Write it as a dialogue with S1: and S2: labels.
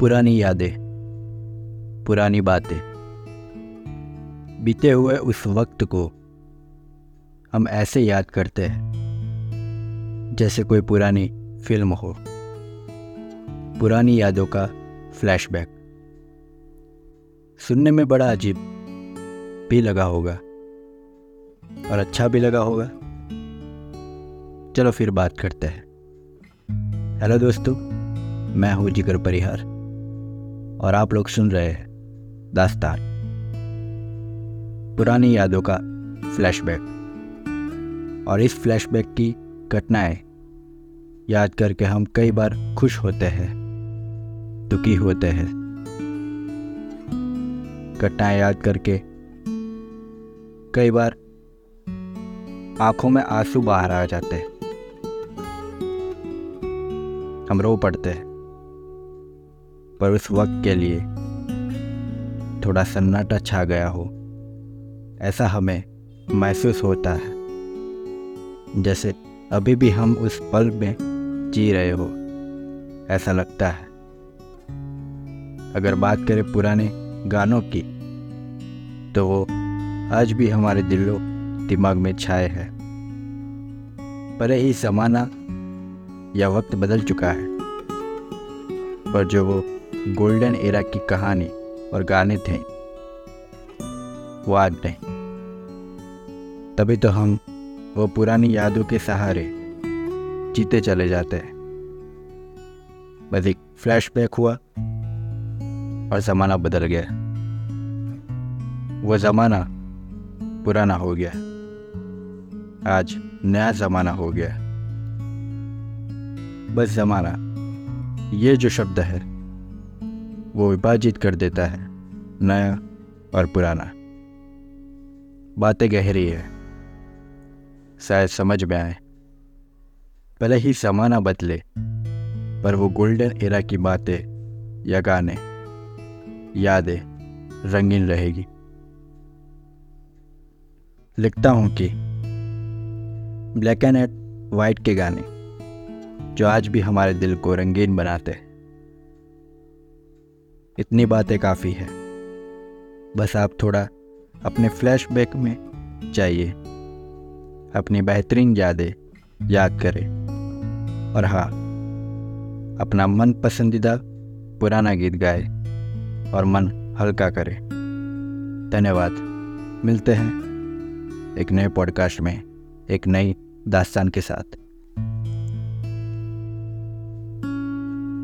S1: पुरानी यादें, पुरानी बातें। बीते हुए उस वक्त को हम ऐसे याद करते हैं, जैसे कोई पुरानी फ़िल्म हो। पुरानी यादों का फ्लैशबैक सुनने में बड़ा अजीब भी लगा होगा, और अच्छा भी लगा होगा। चलो फिर बात करते हैं। हेलो दोस्तों, मैं हूँ जिगर परिहार। और आप लोग सुन रहे हैं दास्तान। पुरानी यादों का फ्लैशबैक और इस फ्लैशबैक की घटनाएँ याद करके हम कई बार खुश होते हैं, दुखी होते हैं। घटनाएँ याद करके कई बार आँखों में आँसू बाहर आ जाते हैं। हम रो पड़ते हैं। पर उस वक्त के लिए थोड़ा सन्नाटा छा गया हो, ऐसा हमें महसूस होता है, जैसे अभी भी हम उस पल में जी रहे हो, ऐसा लगता है। अगर बात करें पुराने गानों की तो वो आज भी हमारे दिलों, दिमाग में छाए हैं। पर ही ज़माना या वक्त बदल चुका है, पर जो वो गोल्डन एरा की कहानी और गाने थे। वो आज नहीं तभी तो हम वो पुरानी यादों के सहारे जीते चले जाते हैं। बस एक फ्लैशबैक हुआ और ज़माना बदल गया। वो ज़माना पुराना हो गया। आज नया ज़माना हो गया। बस ज़माना, ये जो शब्द है वो विभाजित कर देता है, नया और पुराना। बातें गहरी है। शायद समझ में आए। भले ही ज़माना बदले, पर वो गोल्डन एरा की बातें या गाने यादें, रंगीन रहेगी। लिखता हूँ कि ब्लैक एंड वाइट के गाने, जो आज भी हमारे दिल को रंगीन बनाते हैं। इतनी बातें काफ़ी है। बस आप थोड़ा अपने फ्लैशबैक में जाइए। अपनी बेहतरीन यादें याद करें। और हाँ अपना मन पसंदीदा पुराना गीत गाए और मन हल्का करें। धन्यवाद। मिलते हैं एक नए पॉडकास्ट में, एक नई दास्तान के साथ।